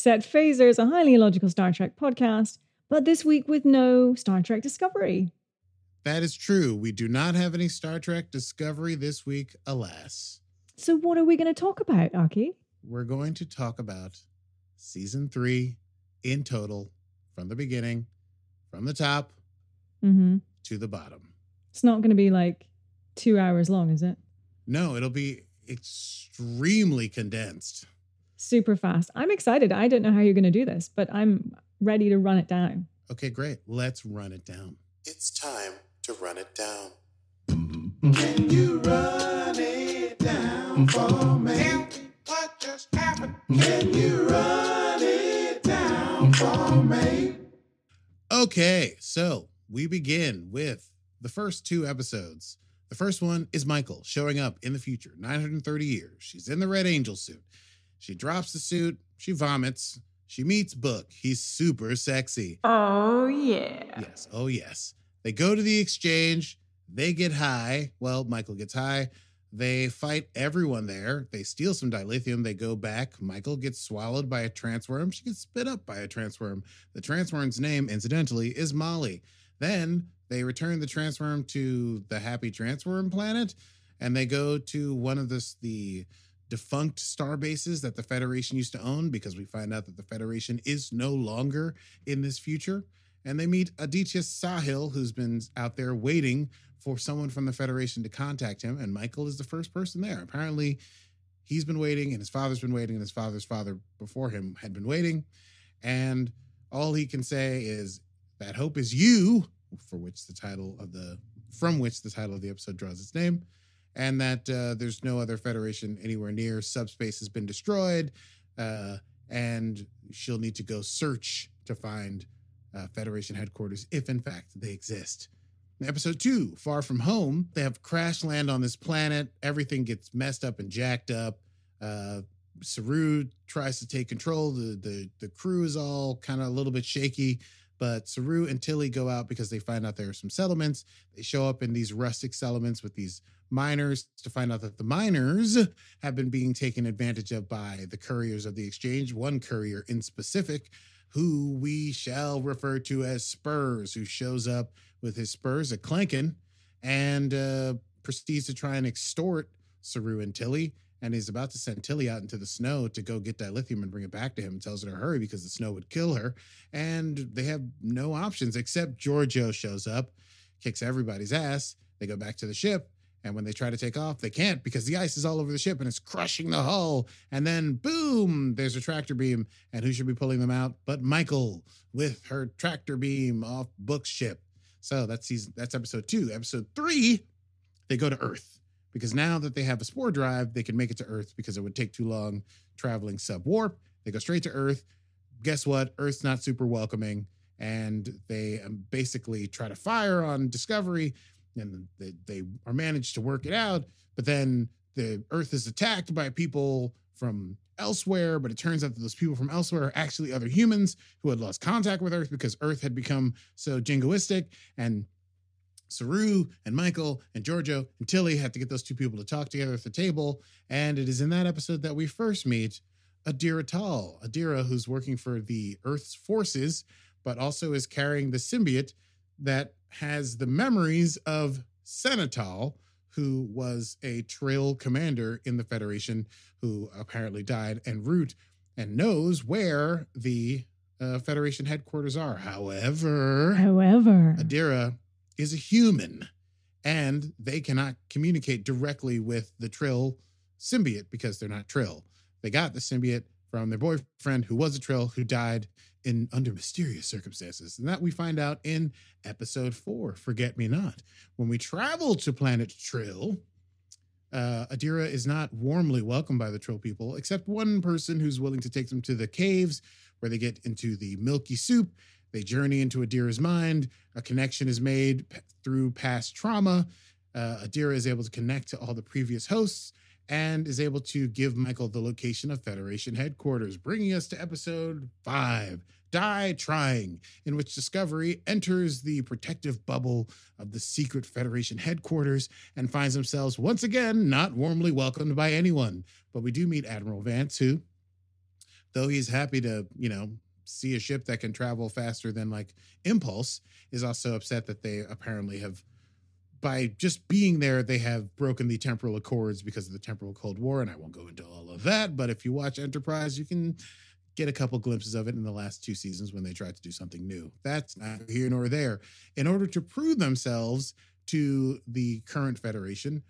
Set Phasers, a highly illogical Star Trek podcast, but this week with no Star Trek Discovery. That is true. We do not have any Star Trek Discovery this week, alas. So, what are we going to talk about, Aki? We're going to talk about season three in total from the beginning, from the top Mm-hmm. to the bottom. It's not going to be like two hours long, is it? No, it'll be extremely condensed. Super fast. I'm excited. I don't know how you're going to do this, but I'm ready to run it down. Okay, great. Let's run it down. It's time to run it down. Can you run it down for me? What just happened? Can you run it down for me? Okay, so we begin with the first two episodes. The first one is Michael showing up in the future, 930 years. She's in the Red Angel suit. She drops the suit, she vomits, she meets Book. He's super sexy. Oh, yeah. Yes, oh yes. They go to the exchange, they get high. Well, Michael gets high. They fight everyone there. They steal some dilithium. They go back. Michael gets swallowed by a transworm. She gets spit up by a transworm. The transworm's name, incidentally, is Molly. Then they return the transworm to the happy transworm planet, and they go to one of this the defunct star bases that the Federation used to own because we find out that the Federation is no longer in this future. And they meet Aditya Sahil, who's been out there waiting for someone from the Federation to contact him. And Michael is the first person there. Apparently, he's been waiting, and his father's been waiting, and his father's father before him had been waiting. And all he can say is, That hope is you, for which the title of the from which the title of the episode draws its name, and that uh, there's no other Federation anywhere near. Subspace has been destroyed, uh, and she'll need to go search to find uh, Federation headquarters if, in fact, they exist. In episode two, Far From Home, they have crash land on this planet. Everything gets messed up and jacked up. Uh, Saru tries to take control. The the the crew is all kind of a little bit shaky, but Saru and Tilly go out because they find out there are some settlements. They show up in these rustic settlements with these miners to find out that the miners have been being taken advantage of by the couriers of the exchange. One courier in specific, who we shall refer to as Spurs, who shows up with his spurs a clanking and uh, proceeds to try and extort Saru and Tilly. And he's about to send Tilly out into the snow to go get that lithium and bring it back to him. Tells her to hurry because the snow would kill her. And they have no options except Georgiou shows up, kicks everybody's ass. They go back to the ship. And when they try to take off, they can't because the ice is all over the ship and it's crushing the hull. And then, boom, there's a tractor beam. And who should be pulling them out but Michael with her tractor beam off Book's ship. So that's season. That's episode two. Episode three, they go to Earth because now that they have a spore drive, they can make it to Earth because it would take too long traveling sub warp. They go straight to Earth. Guess what? Earth's not super welcoming, and they um, basically try to fire on Discovery, and they they are managed to work it out. But then the Earth is attacked by people from elsewhere, but it turns out that those people from elsewhere are actually other humans who had lost contact with Earth because Earth had become so jingoistic. And Saru and Michael and Georgiou and Tilly have to get those two people to talk together at the table. And it is in that episode that we first meet Adira Tal, Adira, who's working for the Earth's forces, but also is carrying the symbiote that has the memories of Senna Tal, who was a Trill commander in the Federation who apparently died en route and knows where the uh, Federation headquarters are. However, However, Adira is a human and they cannot communicate directly with the Trill symbiote because they're not Trill. They got the symbiote from their boyfriend who was a Trill who died in under mysterious circumstances. And that we find out in episode four, Forget Me Not. When we travel to planet Trill, uh, Adira is not warmly welcomed by the Trill people, except one person who's willing to take them to the caves where they get into the milky soup. They journey into Adira's mind. A connection is made p- through past trauma. Uh, Adira is able to connect to all the previous hosts and is able to give Michael the location of Federation headquarters, bringing us to episode five Die Trying, in which Discovery enters the protective bubble of the secret Federation headquarters and finds themselves once again not warmly welcomed by anyone. But we do meet Admiral Vance, who, though he's happy to, you know, see a ship that can travel faster than like Impulse, is also upset that they apparently have by just being there, they have broken the temporal accords because of the temporal Cold War. And I won't go into all of that, but if you watch Enterprise, you can get a couple glimpses of it in the last two seasons when they tried to do something new. That's not here nor there. In order to prove themselves to the current Federation,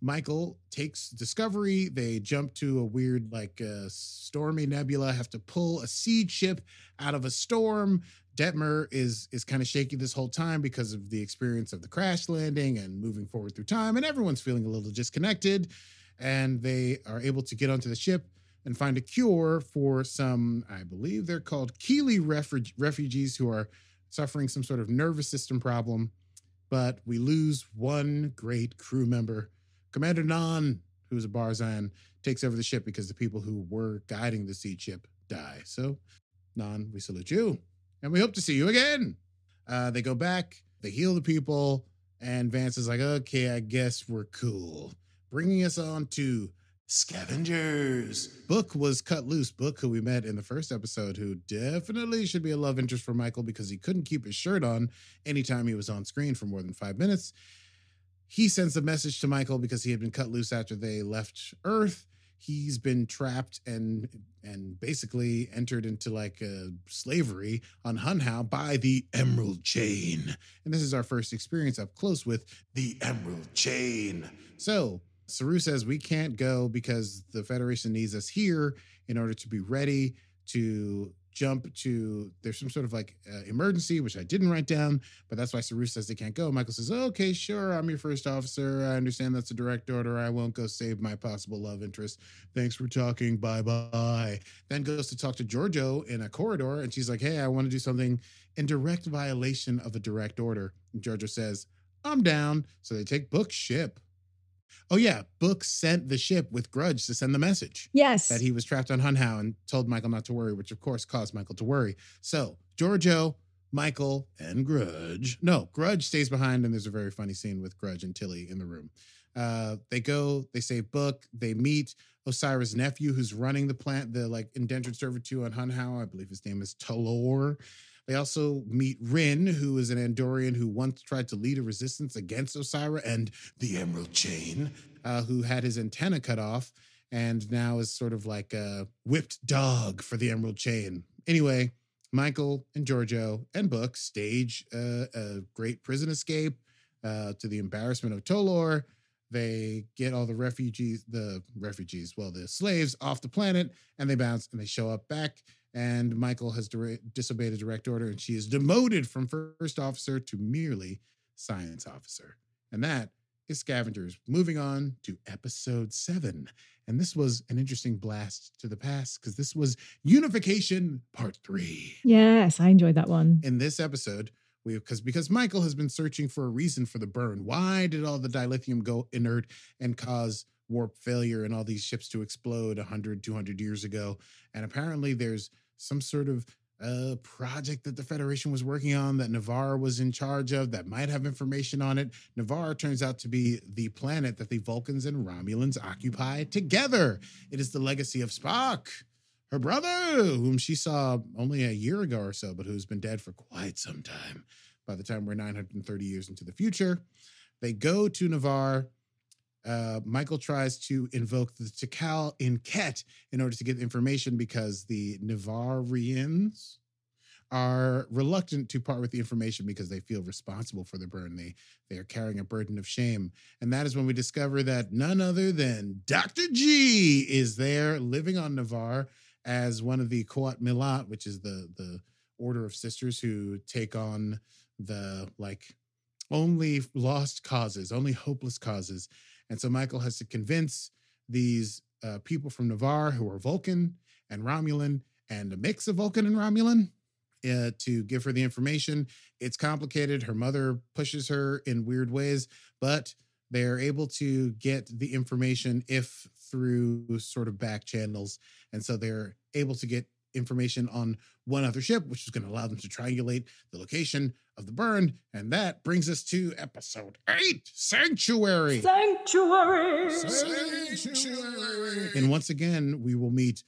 Michael takes Discovery. They jump to a weird, like, uh, stormy nebula, have to pull a seed ship out of a storm. Detmer is is kind of shaky this whole time because of the experience of the crash landing and moving forward through time, and everyone's feeling a little disconnected. And they are able to get onto the ship and find a cure for some, I believe they're called Kili refu- refugees who are suffering some sort of nervous system problem. But we lose one great crew member. Commander Nhan, who's a Barzan, takes over the ship because the people who were guiding the seed ship die. So, Nhan, we salute you and we hope to see you again. Uh, they go back, they heal the people, and Vance is like, okay, I guess we're cool. Bringing us on to Scavengers. Book was cut loose. Book, who we met in the first episode, who definitely should be a love interest for Michael because he couldn't keep his shirt on anytime he was on screen for more than five minutes. He sends a message to Michael because he had been cut loose after they left Earth he's been trapped and and basically entered into like uh, slavery on Hunhau by the Emerald Chain. And this is our first experience up close with the Emerald Chain. So Saru says we can't go because the Federation needs us here in order to be ready to jump to there's some sort of like uh, emergency which i didn't write down but that's why saru says they can't go. Michael says okay sure i'm your first officer. I understand that's a direct order. I won't go save my possible love interest. Thanks for talking. Bye bye then goes to talk to georgiou in a corridor and she's like hey i want to do something in direct violation of a direct order. And georgiou says i'm down. So they take book's ship oh yeah book sent the ship with grudge to send the message Yes. that he was trapped on Hunhau and told Michael not to worry, which of course caused Michael to worry. So Georgiou, Michael, and Grudge. No, Grudge stays behind, and there's a very funny scene with Grudge and Tilly in the room. Uh, they go, they say book, they meet Osyraa's nephew who's running the plant, the like indentured servitude on Hunhau. I believe his name is Tolor. They also meet Ryn, who is an Andorian who once tried to lead a resistance against Osyraa and the Emerald Chain, uh, who had his antenna cut off and now is sort of like a whipped dog for the Emerald Chain. Anyway, Michael and Georgiou and Book stage a great prison escape uh, to the embarrassment of Tolor. They get all the refugees, the refugees, well, the slaves off the planet, and they bounce and they show up back. And Michael has dire- disobeyed a direct order, and she is demoted from first officer to merely science officer. And that is Scavengers. Moving on to episode seven. And this was an interesting blast to the past because this was Unification Part Three. yes, I enjoyed that one. In this episode, we because because Michael has been searching for a reason for the burn. Why did all the dilithium go inert and cause warp failure and all these ships to explode 100, 200 years ago? And apparently, there's some sort of a project that the Federation was working on that Ni'Var was in charge of that might have information on it. Ni'Var turns out to be the planet that the Vulcans and Romulans occupy together. It is the legacy of Spock, her brother, whom she saw only a year ago or so, but who's been dead for quite some time. By the time we're 930 years into the future, they go to Ni'Var. Uh, Michael tries to invoke the T'Kal-in-ket in order to get information because the Navarrians are reluctant to part with the information because they feel responsible for the burn. They they are carrying a burden of shame. And that is when we discover that none other than Dr. G is there living on Ni'Var as one of the Qowat Milat, which is the the order of sisters who take on the like only lost causes, only hopeless causes. And so Michael has to convince these uh, people from Ni'Var who are Vulcan and Romulan and a mix of Vulcan and Romulan uh, to give her the information. It's complicated. Her mother pushes her in weird ways, but they're able to get the information if through sort of back channels. And so they're able to get information on one other ship, which is going to allow them to triangulate the location of the burn. And that brings us to episode eight Sanctuary. Sanctuary. Sanctuary. And once again, we will meet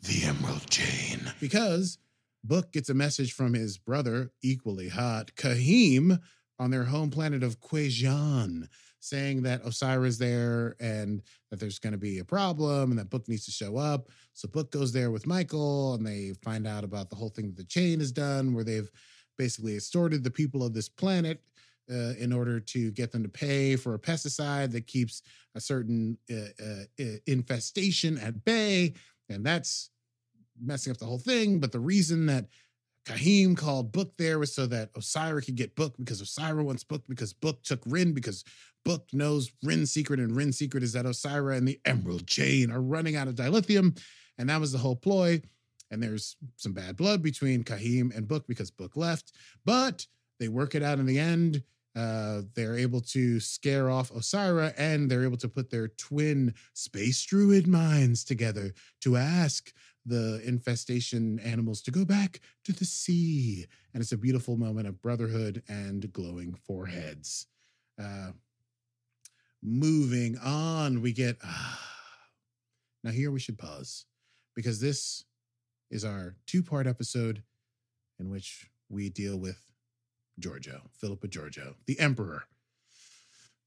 the Emerald Chain because Book gets a message from his brother, equally hot, Kyheem, on their home planet of Kwejian, saying that Osyraa's there and that there's going to be a problem and that Book needs to show up. So Book goes there with Michael and they find out about the whole thing that the chain has done, where they've basically extorted the people of this planet uh, in order to get them to pay for a pesticide that keeps a certain uh, uh, infestation at bay. And that's messing up the whole thing. But the reason that Kyheem called Book there was so that Osyraa could get Book because Osyraa wants Book because Book took Ryn because Book knows Ryn's secret and Ryn's secret is that Osyraa and the Emerald Chain are running out of dilithium. And that was the whole ploy. And there's some bad blood between Kyheem and Book because Book left, but they work it out in the end. Uh, they're able to scare off Osyraa and they're able to put their twin space druid minds together to ask the infestation animals to go back to the sea. And it's a beautiful moment of brotherhood and glowing foreheads. Uh, moving on, we get. ah. now, here we should pause because this is our two part episode in which we deal with Georgiou, Philippa Georgiou, the emperor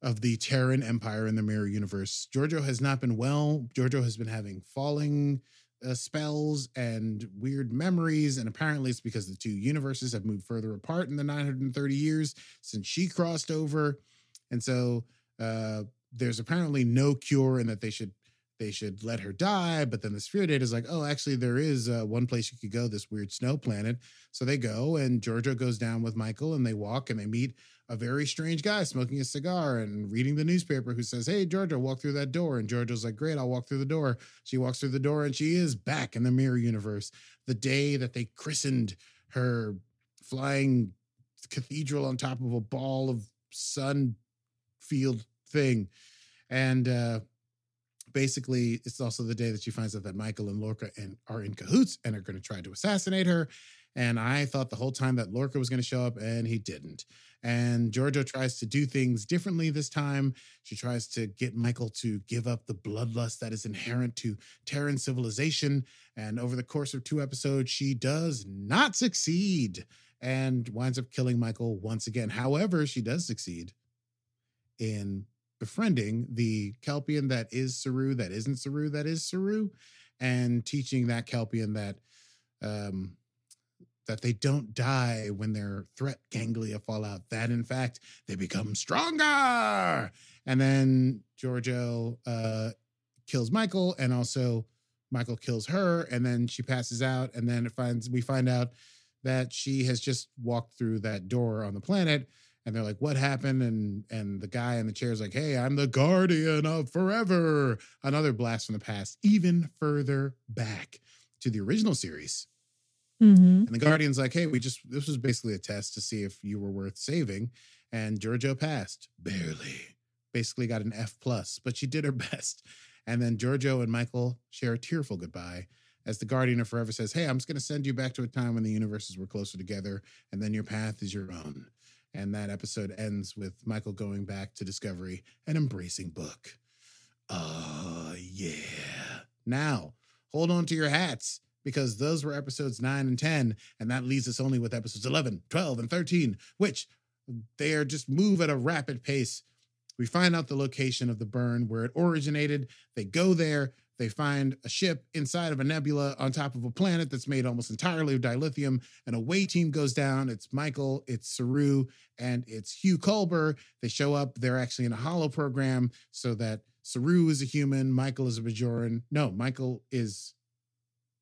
of the Terran Empire in the Mirror Universe. Georgiou has not been well. Georgiou has been having falling uh, spells and weird memories. And apparently, it's because the two universes have moved further apart in the 930 years since she crossed over. And so uh, there's apparently no cure, and that they should they should let her die. But then the spirit aid is like, oh, actually, there is uh, one place you could go, this weird snow planet. So they go, and Georgiou goes down with Michael, and they walk, and they meet a very strange guy smoking a cigar and reading the newspaper who says, Hey, Georgiou, walk through that door. And Georgiou's like, Great, I'll walk through the door. She walks through the door, and she is back in the mirror universe. The day that they christened her flying cathedral on top of a ball of sun field thing. And uh, basically, it's also the day that she finds out that Michael and Lorca and are in cahoots and are going to try to assassinate her. And I thought the whole time that Lorca was going to show up, and he didn't. And Georgiou tries to do things differently this time. She tries to get Michael to give up the bloodlust that is inherent to Terran civilization. And over the course of two episodes, she does not succeed and winds up killing Michael once again. However, she does succeed in befriending the Kelpian that is Saru, that isn't Saru, that is Saru, and teaching that Kelpian that um, that they don't die when their threat ganglia fall out. That in fact they become stronger. And then Georgiou uh, kills Michael, and also Michael kills her, and then she passes out, and then it finds we find out that she has just walked through that door on the planet and they're like what happened? And and the guy in the chair is like hey i'm the guardian of forever. Another blast from the past even further back to the original series. Mm-hmm. and the guardian's like hey we just this was basically a test to see if you were worth saving. And georgiou passed. Barely. Basically got an f plus but she did her best. And then georgiou and michael share a tearful goodbye as the guardian of forever says hey i'm just going to send you back to a time when the universes were closer together and then your path is your own and that episode ends with Michael going back to Discovery and embracing Book. Uh, yeah. Now, hold on to your hats because those were episodes 9 and 10, and that leaves us only with episodes 11, 12, and 13, which they are just move at a rapid pace. We find out the location of the burn where it originated. They go there. They find a ship inside of a nebula on top of a planet that's made almost entirely of dilithium. And a away team goes down. It's Michael, it's Saru, and it's Hugh Culber. They show up. They're actually in a holo program so that Saru is a human, Michael is a Bajoran. No, Michael is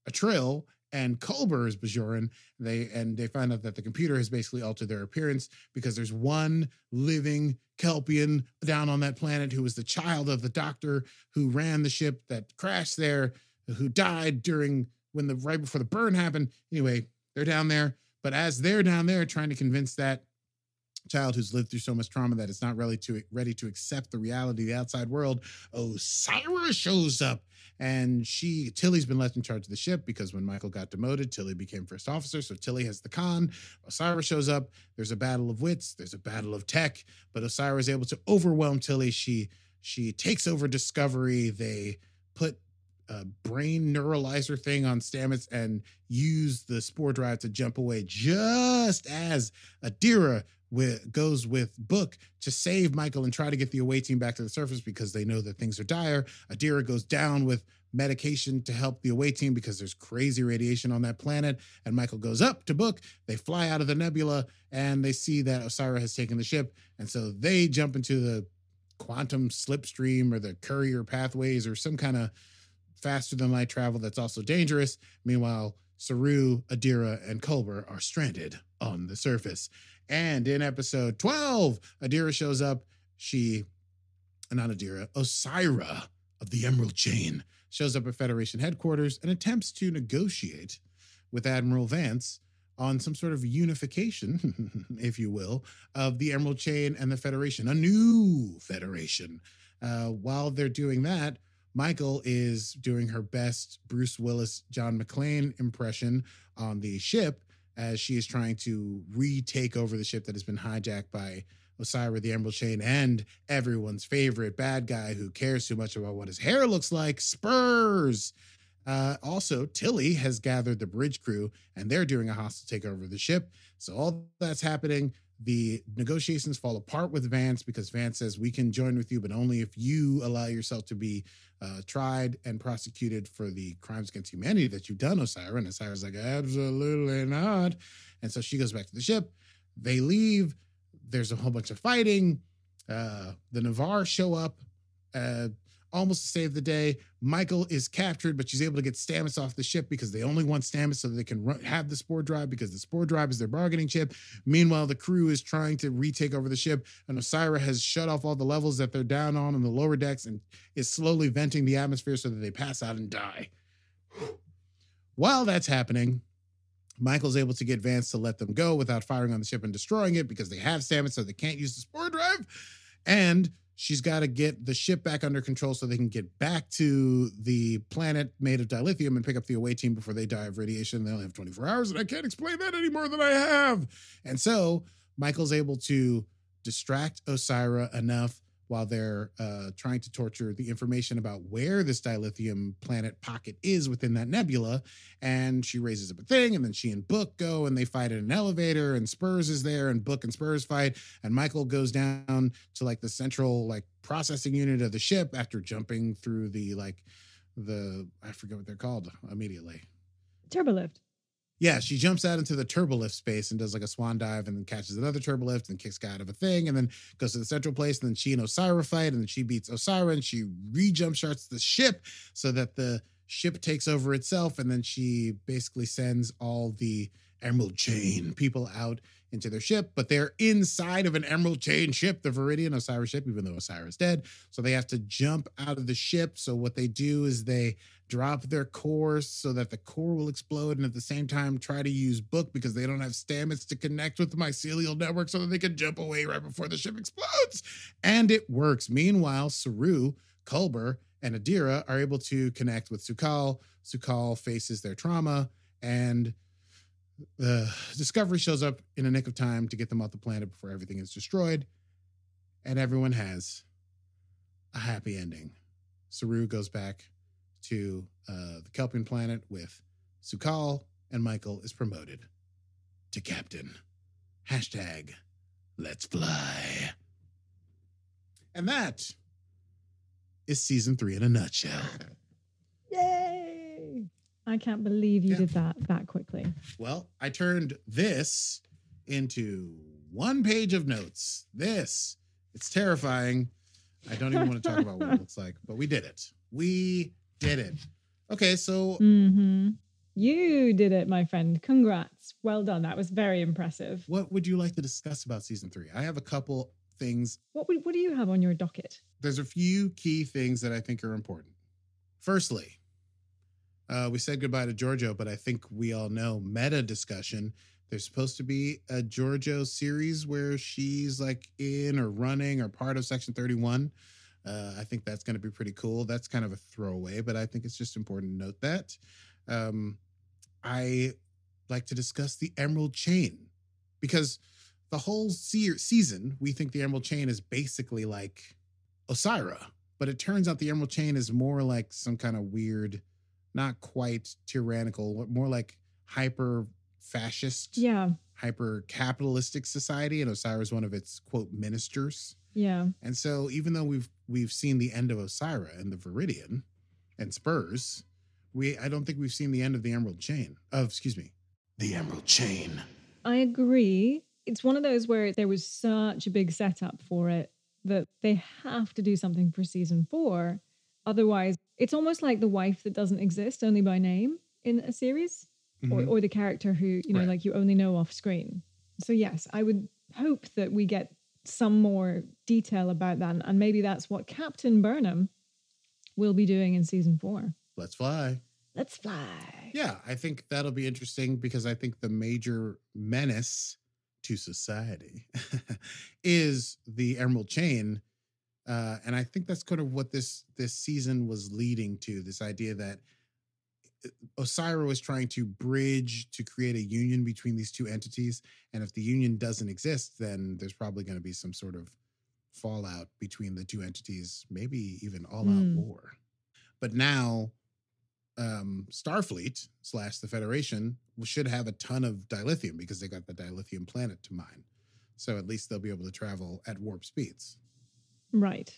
a trill and Culber is Bajoran. They and they find out that the computer has basically altered their appearance because there's one living Kelpian down on that planet who was the child of the doctor who ran the ship that crashed there, who died during when the right before the burn happened. Anyway, they're down there, but as they're down there trying to convince that child who's lived through so much trauma that it's not really to ready to accept the reality of the outside world, Osyraa shows up and she Tilly's been left in charge of the ship because when Michael got demoted, Tilly became first officer. So Tilly has the con. Osyraa shows up. There's a battle of wits. There's a battle of tech. But Osyraa is able to overwhelm Tilly. She she takes over Discovery. They put a brain neuralizer thing on Stamets and use the spore drive to jump away just as Adira with, goes with Book to save Michael and try to get the away team back to the surface because they know that things are dire. Adira goes down with medication to help the away team because there's crazy radiation on that planet. And Michael goes up to Book. They fly out of the nebula and they see that Osyraa has taken the ship. And so they jump into the quantum slipstream or the courier pathways or some kind of faster than light travel that's also dangerous. Meanwhile, Saru, Adira, and Culber are stranded on the surface. And in episode 12, Adira shows up. She, not Adira, Osyraa of the Emerald Chain shows up at Federation headquarters and attempts to negotiate with Admiral Vance on some sort of unification, if you will, of the Emerald Chain and the Federation, a new Federation. Uh, while they're doing that, Michael is doing her best Bruce Willis, John McClane impression on the ship as she is trying to retake over the ship that has been hijacked by Osyraa the Emerald Chain and everyone's favorite bad guy who cares too much about what his hair looks like, Spurs. Uh, also, Tilly has gathered the bridge crew and they're doing a hostile takeover of the ship. So all that's happening. The negotiations fall apart with Vance because Vance says we can join with you, but only if you allow yourself to be uh, tried and prosecuted for the crimes against humanity that you've done, Osyraa. And Osyraa's like, absolutely not. And so she goes back to the ship. They leave. There's a whole bunch of fighting. Uh, the Ni'Var show up. Uh, almost to save the day. Michael is captured, but she's able to get Stamets off the ship because they only want Stamets so they can run, have the spore drive because the spore drive is their bargaining chip. Meanwhile, the crew is trying to retake over the ship, and Osyraa has shut off all the levels that they're down on in the lower decks and is slowly venting the atmosphere so that they pass out and die. While that's happening, Michael's able to get Vance to let them go without firing on the ship and destroying it because they have Stamets, so they can't use the spore drive. And she's got to get the ship back under control so they can get back to the planet made of dilithium and pick up the away team before they die of radiation. They only have 24 hours, and I can't explain that any more than I have. And so Michael's able to distract Osyraa enough while they're uh, trying to torture the information about where this dilithium planet pocket is within that nebula. And she raises up a thing, and then she and Book go and they fight in an elevator, and Spurs is there, and Book and Spurs fight. And Michael goes down to like the central like processing unit of the ship after jumping through the like the I forget what they're called immediately. Turbolift. Yeah, she jumps out into the turbolift space and does like a swan dive and then catches another turbolift and kicks guy out of a thing and then goes to the central place. And then she and Osyraa fight and then she beats Osyraa and she re jump starts the ship so that the ship takes over itself. And then she basically sends all the Emerald Chain people out into their ship, but they're inside of an Emerald Chain ship, the Viridian Osyraa's ship, even though Osyraa's dead. So they have to jump out of the ship. So what they do is they drop their core so that the core will explode and at the same time try to use book because they don't have stamets to connect with the mycelial network so that they can jump away right before the ship explodes. And it works. Meanwhile, Saru, Culber, and Adira are able to connect with Su'Kal. Su'Kal faces their trauma and the Discovery shows up in a nick of time to get them off the planet before everything is destroyed, and everyone has a happy ending. Saru goes back to uh, the Kelpian planet with Su'Kal, and Michael is promoted to captain. Hashtag let's fly. And that is season three in a nutshell. Yay! I can't believe you Yeah. did that that quickly. Well, I turned this into one page of notes. This, it's terrifying. I don't even want to talk about what it looks like, but we did it. We did it. Okay, so hmm You did it, my friend. Congrats. Well done. That was very impressive. What would you like to discuss about season three? I have a couple things. What would, what do you have on your docket? There's a few key things that I think are important. Firstly, uh, we said goodbye to Georgiou, but I think we all know meta discussion. There's supposed to be a Georgiou series where she's like in or running or part of Section 31. Uh, I think that's going to be pretty cool. That's kind of a throwaway, but I think it's just important to note that. Um, I like to discuss the Emerald Chain because the whole se- season we think the Emerald Chain is basically like Osyraa, but it turns out the Emerald Chain is more like some kind of weird, not quite tyrannical, more like hyper fascist, Yeah. hyper capitalistic society, and Osyraa is one of its quote ministers. Yeah. And so even though we've we've seen the end of Osyraa and the Viridian and Spurs, we I don't think we've seen the end of the Emerald Chain. Of excuse me, the Emerald Chain. I agree. It's one of those where there was such a big setup for it that they have to do something for season four. Otherwise, it's almost like the wife that doesn't exist only by name in a series or, Mhm. or the character who, you know, Right. like you only know off screen. So, yes, I would hope that we get some more detail about that. And maybe that's what Captain Burnham will be doing in season four. Let's fly. Let's fly. Yeah, I think that'll be interesting because I think the major menace to society is the Emerald Chain. Uh, and I think that's kind of what this this season was leading to this idea that Osyraa was trying to bridge to create a union between these two entities. And if the union doesn't exist, then there's probably going to be some sort of fallout between the two entities, maybe even all out Mm. war. But now, um, Starfleet slash the Federation should have a ton of dilithium because they got the dilithium planet to mine. So at least they'll be able to travel at warp speeds. Right.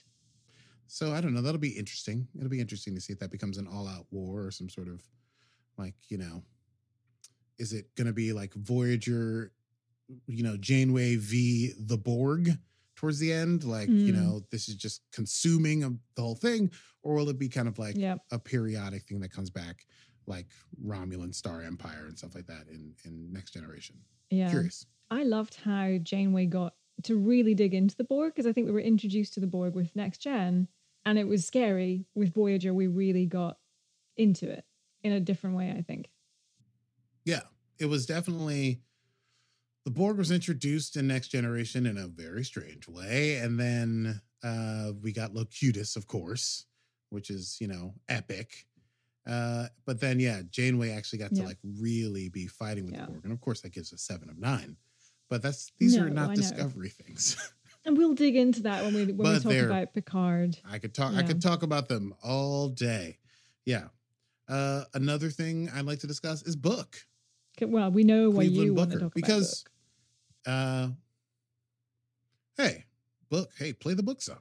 So I don't know. That'll be interesting. It'll be interesting to see if that becomes an all-out war or some sort of like, you know, is it going to be like Voyager, you know, Janeway v the Borg towards the end? Like, you Mm. know, this is just consuming of the whole thing, or will it be kind of like Yep. a periodic thing that comes back, like Romulan Star Empire and stuff like that in in Next Generation? Yeah. Curious. I loved how Janeway got to really dig into the Borg because I think we were introduced to the Borg with Next Gen and it was scary. With Voyager, we really got into it in a different way, I think. Yeah, it was definitely the Borg was introduced in Next Generation in a very strange way, and then uh, we got Locutus, of course, which is you know epic. Uh, but then yeah, Janeway actually got to like really be fighting with Yeah. the Borg, and of course that gives a seven of nine. But that's these are not I know. discovery things. And we'll dig into that when we when we talk about Picard. I could talk. I could talk about them all day. Yeah. Uh, another thing I'd like to discuss is book. Okay, Well, we know why Cleveland you want to Booker, talk because- about book. Uh, hey, book. Hey, play the book song.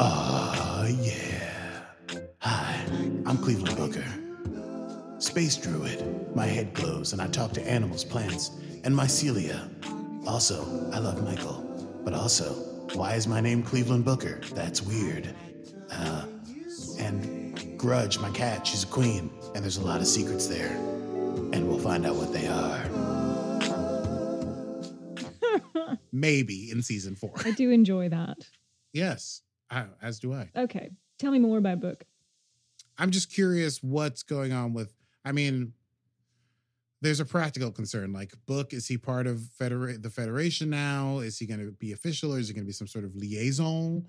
Ah, yeah. Hi, I'm Cleveland Booker. Space druid. My head glows and I talk to animals, plants, and mycelia. Also, I love Michael. But also, why is my name Cleveland Booker? That's weird. Uh, and Grudge, my cat, she's a queen, and there's a lot of secrets there. And we'll find out what they are. Maybe in season four. I do enjoy that. yes, I, as do I. Okay. Tell me more about book. I'm just curious what's going on with. I mean, there's a practical concern. Like, Book, is he part of federa- the Federation now? Is he going to be official, or is he going to be some sort of liaison?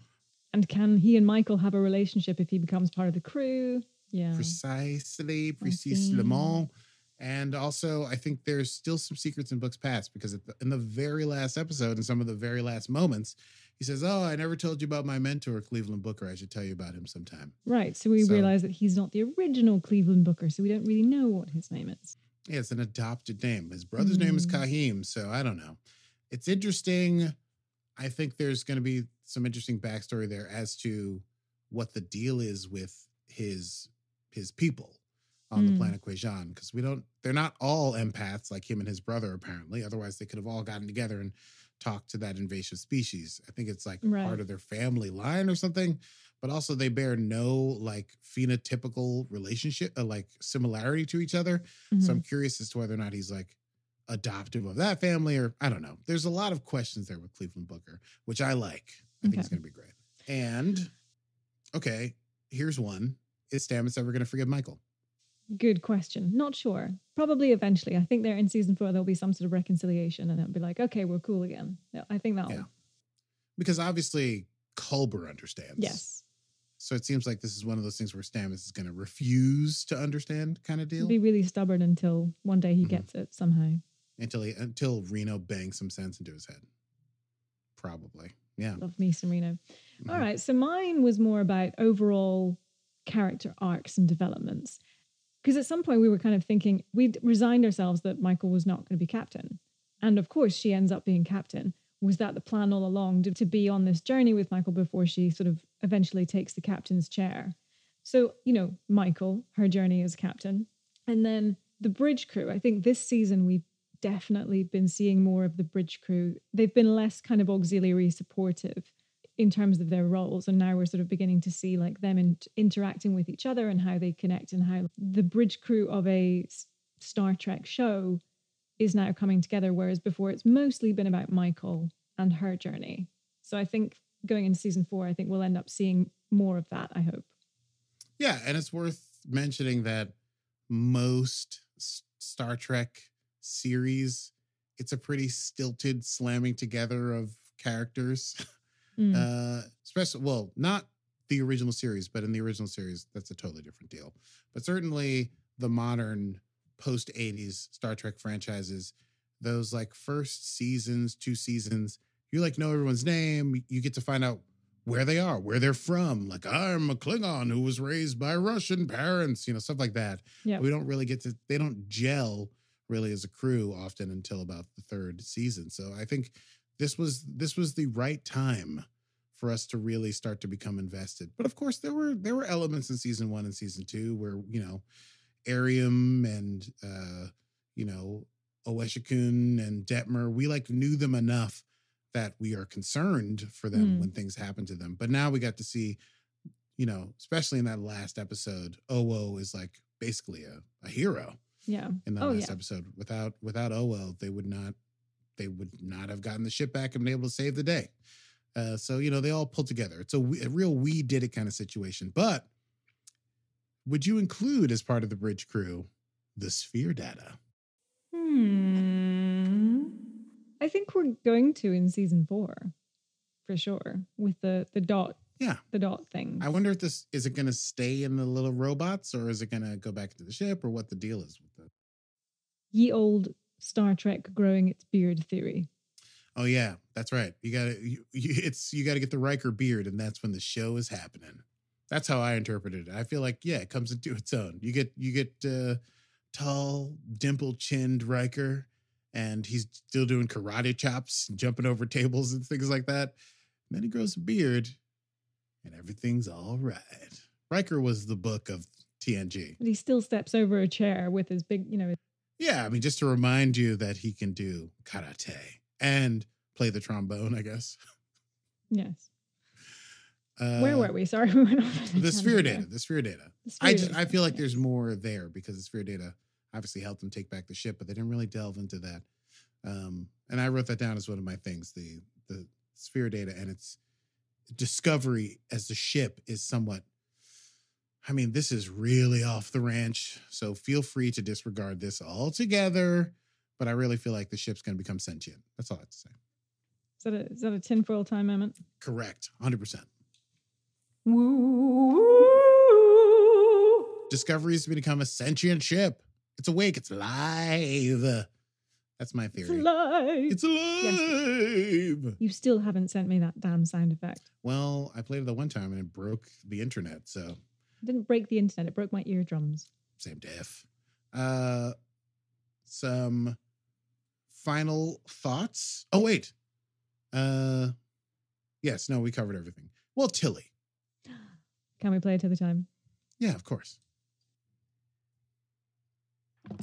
And can he and Michael have a relationship if he becomes part of the crew? Yeah. Precisely, see. precisement. And also, I think there's still some secrets in Book's past because the, in the very last episode, and some of the very last moments, he says, "Oh, I never told you about my mentor, Cleveland Booker. I should tell you about him sometime." Right. So we So- realize that he's not the original Cleveland Booker, so we don't really know what his name is. Yeah, it's an adopted name. His brother's name is Mm. Kyheem, so I don't know. It's interesting. I think there's going to be some interesting backstory there as to what the deal is with his his people on the Mm. planet Kwejian because we don't they're not all empaths like him and his brother apparently. Otherwise, they could have all gotten together and talk to that invasive species. I think it's like Right. part of their family line or something. But also they bear no like phenotypical relationship, uh, like similarity to each other. So Mhm. I'm curious as to whether or not he's like adoptive of that family or I don't know. There's a lot of questions there with Cleveland Booker, which I like. I think it's going to be great. And okay, here's one. Is Stamets ever going to forgive Michael? Good question. Not sure. Probably eventually. I think there in season four there'll be some sort of reconciliation, and it'll be like, okay, we're cool again. I think that'll. Yeah. Because obviously Culber understands. Yes. So it seems like this is one of those things where Stamets is going to refuse to understand kind of deal He'll Be really stubborn until one day he Mhm. gets it somehow. until he until Reno bangs some sense into his head. Probably. Yeah. Love me some Reno. All Mhm. right. So mine was more about overall character arcs and developments. Because at some point we were kind of thinking, we'd resigned ourselves that Michael was not going to be captain. And of course, she ends up being captain. Was that the plan all along to, to be on this journey with Michael before she sort of eventually takes the captain's chair? So, you know, Michael, her journey as captain. And then the bridge crew. I think this season we've definitely been seeing more of the bridge crew. They've been less kind of auxiliary supportive in terms of their roles and now we're sort of beginning to see like them in, interacting with each other and how they connect and how the bridge crew of a star trek show is now coming together whereas before it's mostly been about michael and her journey so i think going into season four i think we'll end up seeing more of that i hope Yeah, and it's worth mentioning that most Star Trek series, it's a pretty stilted slamming together of characters. Mm. Uh, especially, well, not the original series, but in the original series, that's a totally different deal. But certainly the modern post 80s Star Trek franchises, those like first seasons, two seasons, you like know everyone's name. You get to find out where they are, where they're from. Like, I'm a Klingon who was raised by Russian parents, you know, stuff like that. Yeah. We don't really get to, they don't gel really as a crew often until about the third season. So I think this was this was the right time for us to really start to become invested. But of course, there were there were elements in season one and season two where you know Airiam and uh, you know Owosekun and Detmer, we like knew them enough that we are concerned for them Mm. when things happen to them. But now we got to see, you know, especially in that last episode, Owo is like basically a, a hero yeah in that Oh, last yeah. episode. Without without Owo, they would not they would not have gotten the ship back and been able to save the day. Uh, so you know they all pulled together. It's a, a real we did it kind of situation. But would you include as part of the bridge crew the sphere data? Hmm. I think we're going to in season four, for sure, with the the dot. Yeah. The dot thing. I wonder if this is it going to stay in the little robots or is it going to go back to the ship or what the deal is with the Ye old Star Trek growing its beard theory. Oh yeah, that's right. You got to it's you got to get the Riker beard, and that's when the show is happening. That's how I interpreted it. I feel like yeah, it comes into its own. You get you get uh, tall, dimple chinned Riker, and he's still doing karate chops, and jumping over tables and things like that. And then he grows a beard, and everything's all right. Riker was the book of TNG. But he still steps over a chair with his big, you know, Yeah, I mean, just to remind you that he can do karate and play the trombone, I guess. yes. Uh, Where were we? Sorry, we went off. The sphere data. The sphere data. The I just, data, I feel like there's more there because the sphere data obviously helped them take back the ship, but they didn't really delve into that. Um, and I wrote that down as one of my things. The the sphere data and its discovery as the ship is somewhat. I mean, this is really off the ranch, so feel free to disregard this altogether. But I really feel like the ship's going to become sentient. That's all I have to say. Is that a, is that a tinfoil time moment? Correct, hundred percent. Woo! Discovery has become a sentient ship. It's awake. It's live. That's my theory. It's alive. It's alive. You still haven't sent me that damn sound effect. Well, I played it the one time and it broke the internet, so It didn't break the internet, it broke my eardrums. same diff. Uh, some final thoughts. Oh wait. Uh, yes. No, we covered everything. Well, Tilly. Can we play it to the time? Yeah, of course.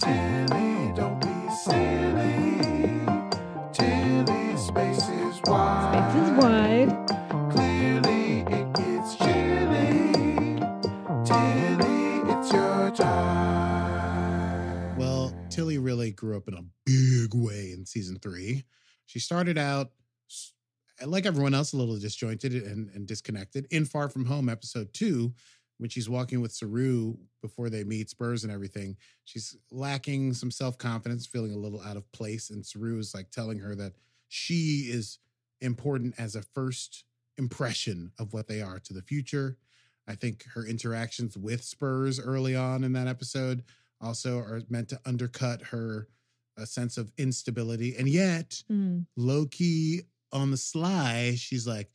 Tilly, don't be silly. Tilly, spacey is wide. Really grew up in a big way in season three. She started out like everyone else, a little disjointed and, and disconnected. In Far From Home, episode two, when she's walking with Saru before they meet Spurs and everything, she's lacking some self confidence, feeling a little out of place. And Saru is like telling her that she is important as a first impression of what they are to the future. I think her interactions with Spurs early on in that episode also are meant to undercut her a sense of instability. And yet, Mm. low key on the sly, she's like,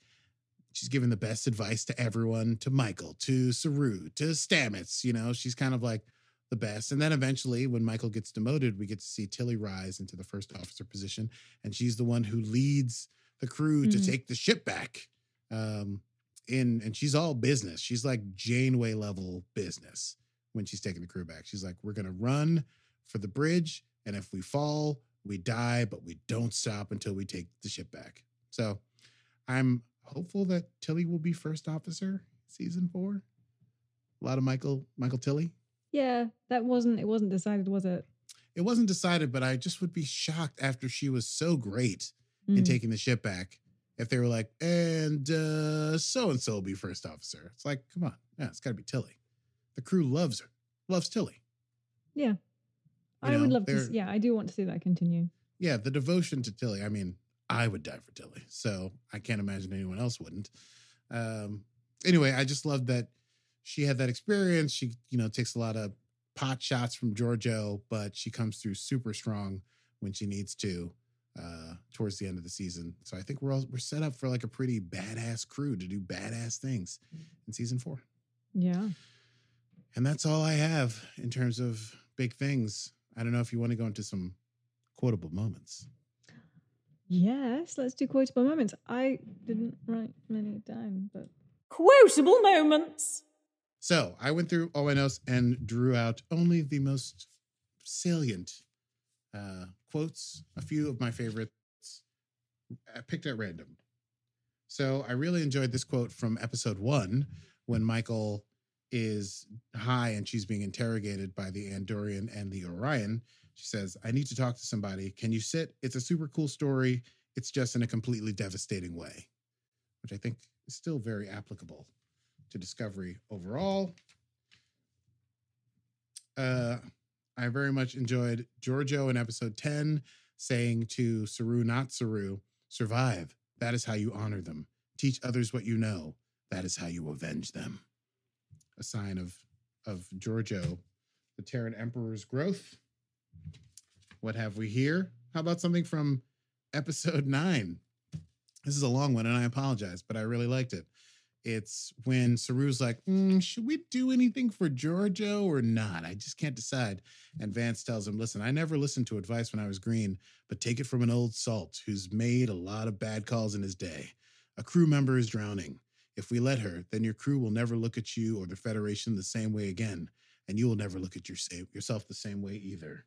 she's giving the best advice to everyone, to Michael, to Saru, to Stamets. You know, she's kind of like the best. And then eventually, when Michael gets demoted, we get to see Tilly rise into the first officer position. And she's the one who leads the crew to Mhm. take the ship back. Um, in and she's all business. She's like Janeway level business when she's taking the crew back. She's like, we're gonna run for the bridge, and if we fall, we die, but we don't stop until we take the ship back. So I'm hopeful that Tilly will be first officer season four. A lot of Michael Michael Tilly. Yeah, that wasn't it wasn't decided, was it? It wasn't decided, but I just would be shocked after she was so great in Mm. taking the ship back if they were like, and so and so will be first officer. It's like, come on, yeah, it's got to be Tilly. The crew loves her, loves Tilly. Yeah. I know, would love to yeah, I do want to see that continue. yeah, the devotion to Tilly. I mean, I would die for Tilly, so I can't imagine anyone else wouldn't. Um, anyway, I just love that she had that experience. She, you know, takes a lot of pot shots from Georgiou, but she comes through super strong when she needs to uh towards the end of the season. So I think we're all we're set up for like a pretty badass crew to do badass things in season 4. Yeah. And that's all I have in terms of big things. I don't know if you want to go into some quotable moments. Yes, let's do quotable moments. I didn't write many down, but Quotable moments. So I went through all my notes and drew out only the most salient uh, quotes, a few of my favorites I picked at random. So I really enjoyed this quote from episode one when Michael is high and she's being interrogated by the Andorian and the Orion. She says, I need to talk to somebody. Can you sit? It's a super cool story. It's just in a completely devastating way, which I think is still very applicable to Discovery overall. Uh, I very much enjoyed Georgiou in episode 10 saying to Saru, not Saru, survive. That is how you honor them. Teach others what you know. That is how you avenge them. A sign of, of Georgiou, the Terran Emperor's growth. What have we here? How about something from episode nine? This is a long one, and I apologize, but I really liked it. It's when Saru's like, "Mm, should we do anything for Georgiou or not? I just can't decide. And Vance tells him, listen, I never listened to advice when I was green, but take it from an old salt who's made a lot of bad calls in his day. A crew member is drowning. If we let her, then your crew will never look at you or the Federation the same way again, and you will never look at your, yourself the same way either.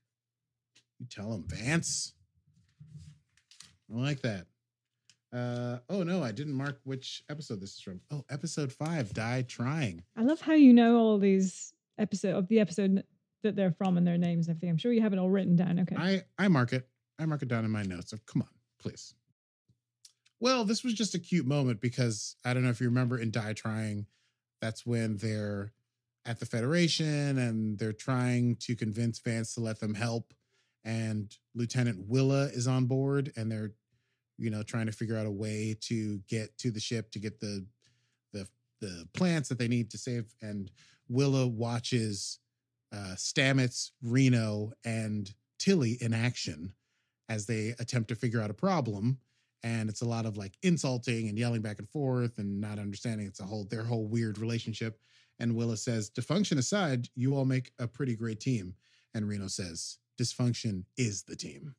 You tell him, Vance. I like that. Uh, oh no, I didn't mark which episode this is from. Oh, episode five, Die Trying. I love how you know all these episode of the episode that they're from and their names and everything. I'm sure you have it all written down. Okay. I I mark it. I mark it down in my notes. So come on, please. Well, this was just a cute moment because I don't know if you remember in Die Trying, that's when they're at the Federation and they're trying to convince Vance to let them help. And Lieutenant Willa is on board and they're, you know, trying to figure out a way to get to the ship to get the the the plants that they need to save. And Willa watches uh Stamets, Reno, and Tilly in action as they attempt to figure out a problem. And it's a lot of like insulting and yelling back and forth and not understanding it's a whole their whole weird relationship. And Willa says, Dysfunction aside, you all make a pretty great team. And Reno says, Dysfunction is the team.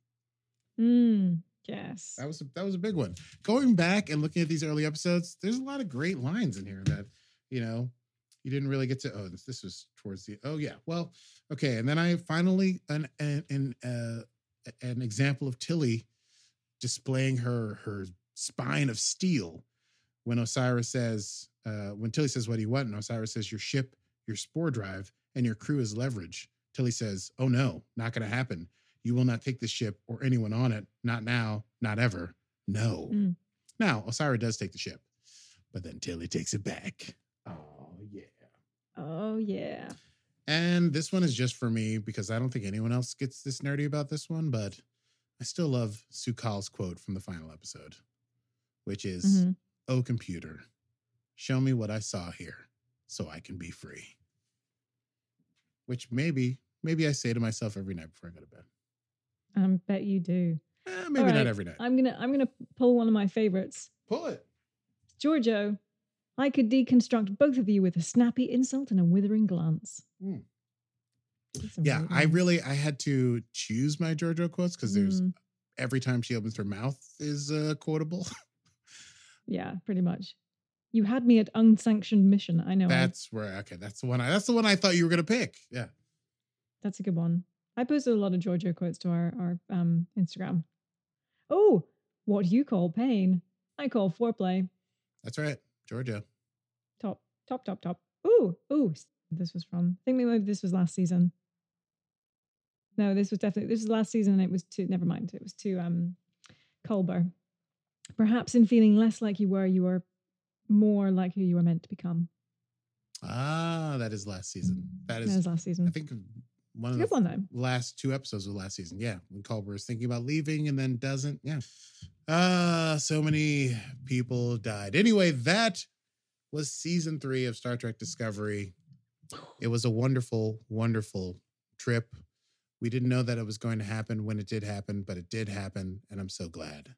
Mm, yes. That was a, that was a big one. Going back and looking at these early episodes, there's a lot of great lines in here that you know you didn't really get to. Oh, this, this was towards the. Oh yeah, well, okay. And then I finally an an an, uh, an example of Tilly displaying her her spine of steel when Osyraa says, uh, when Tilly says, What do you want? And Osyraa says, Your ship, your spore drive, and your crew is leverage. Tilly says, Oh no, not going to happen. You will not take the ship or anyone on it. Not now, not ever. No. Mm. Now, Osyraa does take the ship, but then Tilly takes it back. Oh, yeah. Oh yeah. And this one is just for me because I don't think anyone else gets this nerdy about this one, but I still love Su'Kal's quote from the final episode, which is, Mhm. Oh, computer, show me what I saw here so I can be free. Which maybe, maybe I say to myself every night before I go to bed. I bet you do. Eh, maybe All not every night. I'm gonna I'm gonna pull one of my favorites. Pull it. Georgiou, I could deconstruct both of you with a snappy insult and a withering glance. Mm. Yeah, I really, I had to choose my JoJo quotes because there's Mm, every time she opens her mouth is uh, quotable. yeah, pretty much. You had me at unsanctioned mission. I know. I- that's where, okay, that's the one. I, that's the one I thought you were gonna pick. Yeah. That's a good one. I posted a lot of Georgiou quotes to our our um, Instagram. Oh, what do you call pain? I call foreplay. That's right, Georgiou. Top, top, top, top. Ooh, ooh. This was from. I think maybe this was last season. No, this was definitely this was last season. And it was to never mind. It was to um, Culber. Perhaps in feeling less like you were, you were more like who you were meant to become. Ah, that is last season. That That is, last season. I think, one of the one last two episodes of last season. Yeah, when Culber is thinking about leaving and then doesn't. Yeah. Ah, so many people died. Anyway, that was season three of Star Trek Discovery. It was a wonderful, wonderful trip. We didn't know that it was going to happen when it did happen, but it did happen, and I'm so glad.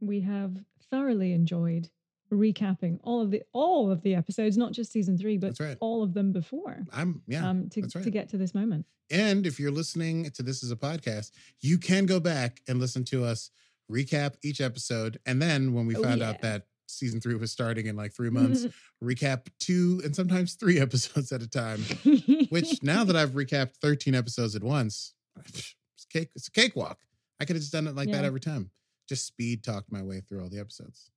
We have thoroughly enjoyed recapping all of the all of the episodes, not just season three, but right. all of them before. I'm yeah. um, to, right. to get to this moment. And if you're listening to this as a podcast, you can go back and listen to us recap each episode. And then when we Oh, found yeah. out that season three was starting in like three months, recap two and sometimes three episodes at a time. Which now that I've recapped 13 episodes at once, it's cake, it's a cakewalk. I could have just done it like that every time. Just speed talked my way through all the episodes.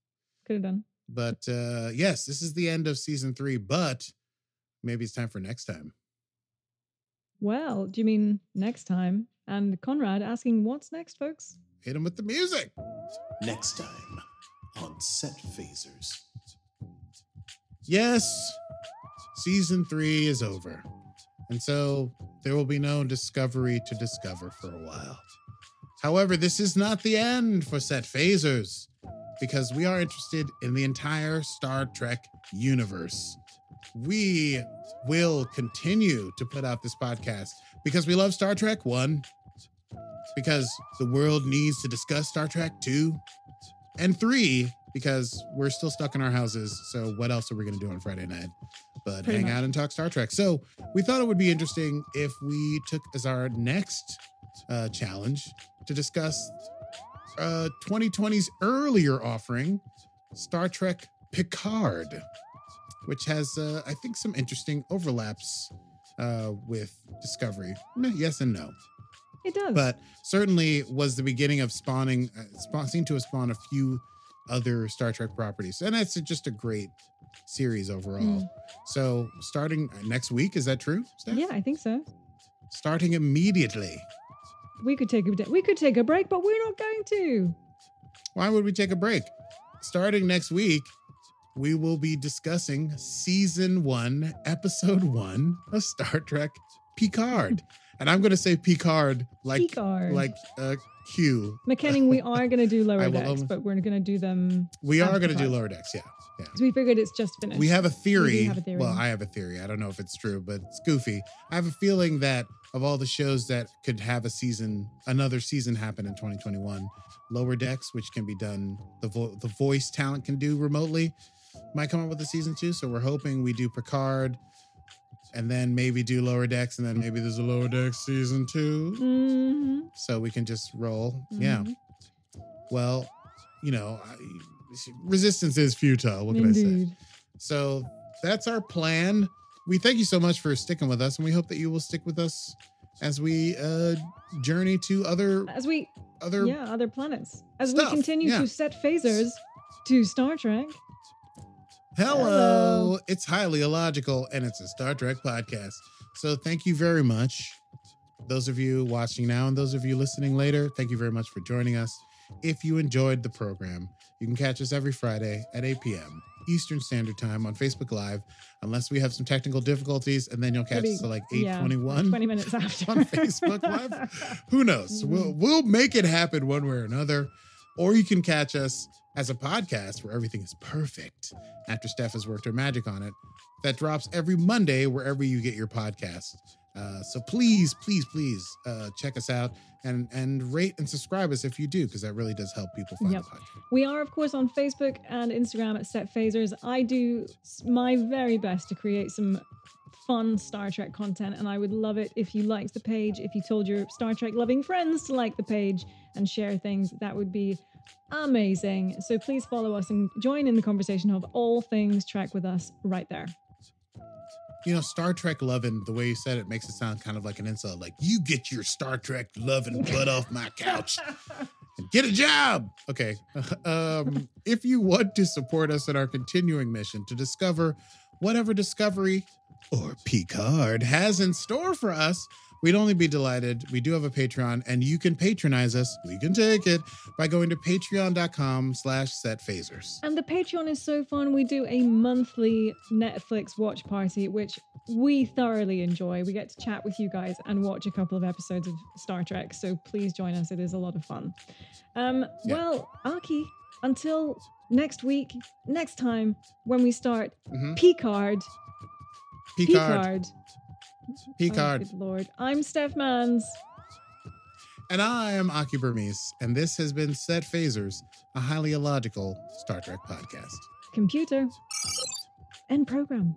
could have done. But uh yes, this is the end of season three, but maybe it's time for next time. Well, do you mean next time? And Conrad asking, what's next, folks? Hit him with the music. Next time on Set Phasers. Yes, season three is over. And so there will be no discovery to discover for a while. However, this is not the end for set phasers because we are interested in the entire Star Trek universe. We will continue to put out this podcast because we love Star Trek, one, because the world needs to discuss Star Trek, two, and three, because we're still stuck in our houses. So what else are we going to do on Friday night? But Pretty hang much. out and talk Star Trek. So we thought it would be interesting if we took as our next uh, challenge to discuss uh, 2020's earlier offering, Star Trek Picard, which has, uh, I think, some interesting overlaps uh, with Discovery. Yes and no It does. but certainly was the beginning of spawning uh, spawn, seemed to have spawned a few other Star Trek properties, and it's just a great series overall. Mm. So, starting next week, is that true? Steph? yeah, I think so. Starting immediately. We could take a we could take a break, but we're not going to. Why would we take a break? Starting next week, we will be discussing season one, episode one of Star Trek Picard, and I'm going to say Picard like Picard. like uh, Q. McKenning, we are going to do lower decks, only- but we're going to do them We are going to do lower decks, yeah. Yeah. we figured it's just finished. We have a theory. have a theory. Well, I have a theory. I don't know if it's true, but it's goofy. I have a feeling that of all the shows that could have a season, another season happen in 2021, Lower Decks, which can be done, the vo- the voice talent can do remotely, might come up with a season two. So we're hoping we do Picard, and then maybe do Lower Decks, and then maybe there's a Lower Decks season two. Mhm, So we can just roll. Yeah. mhm. Well, you know, I, resistance is futile. What can I say? So that's our plan. We thank you so much for sticking with us, and we hope that you will stick with us as we uh, journey to other As we other yeah, other planets. As stuff, we continue yeah. to set phasers to Star Trek. Hello. Hello. It's highly illogical and it's a Star Trek podcast. So thank you very much. Those of you watching now and those of you listening later, thank you very much for joining us. If you enjoyed the program, you can catch us every Friday at 8 p.m. Eastern Standard Time on Facebook Live, unless we have some technical difficulties, and then you'll catch Maybe- us at like yeah, 821 20 minutes after. on Facebook Live. Who knows? Mm-hmm. We'll we'll make it happen one way or another. Or you can catch us as a podcast where everything is perfect after Steph has worked her magic on it. That drops every Monday wherever you get your podcast. Uh, so please, please, please uh, check us out and and rate and subscribe us if you do, because that really does help people find Yep. the podcast. We are, of course, on Facebook and Instagram at Set Phasers. I do my very best to create some fun Star Trek content, and I would love it if you liked the page, if you told your Star Trek loving friends to like the page and share things. That would be amazing. So please follow us and join in the conversation of all things Trek with us right there. You know, Star Trek loving, the way you said it makes it sound kind of like an insult. Like, you get your Star Trek loving butt off my couch and get a job. Okay. Um, if you want to support us in our continuing mission to discover whatever Discovery or Picard has in store for us, we'd only be delighted. We do have a Patreon, and you can patronize us. We can take it by going to patreon.com slash set phasers. And the Patreon is so fun. We do a monthly Netflix watch party, which we thoroughly enjoy. We get to chat with you guys and watch a couple of episodes of Star Trek. So please join us. It is a lot of fun. Um, Yeah. Well, Akie, until next week, next time when we start Mhm. Picard. Picard. Oh, Picard. good Lord. I'm Steph Mans. And I am Akie Burmese, and this has been Set Phasers, a highly illogical Star Trek podcast. Computer. End program.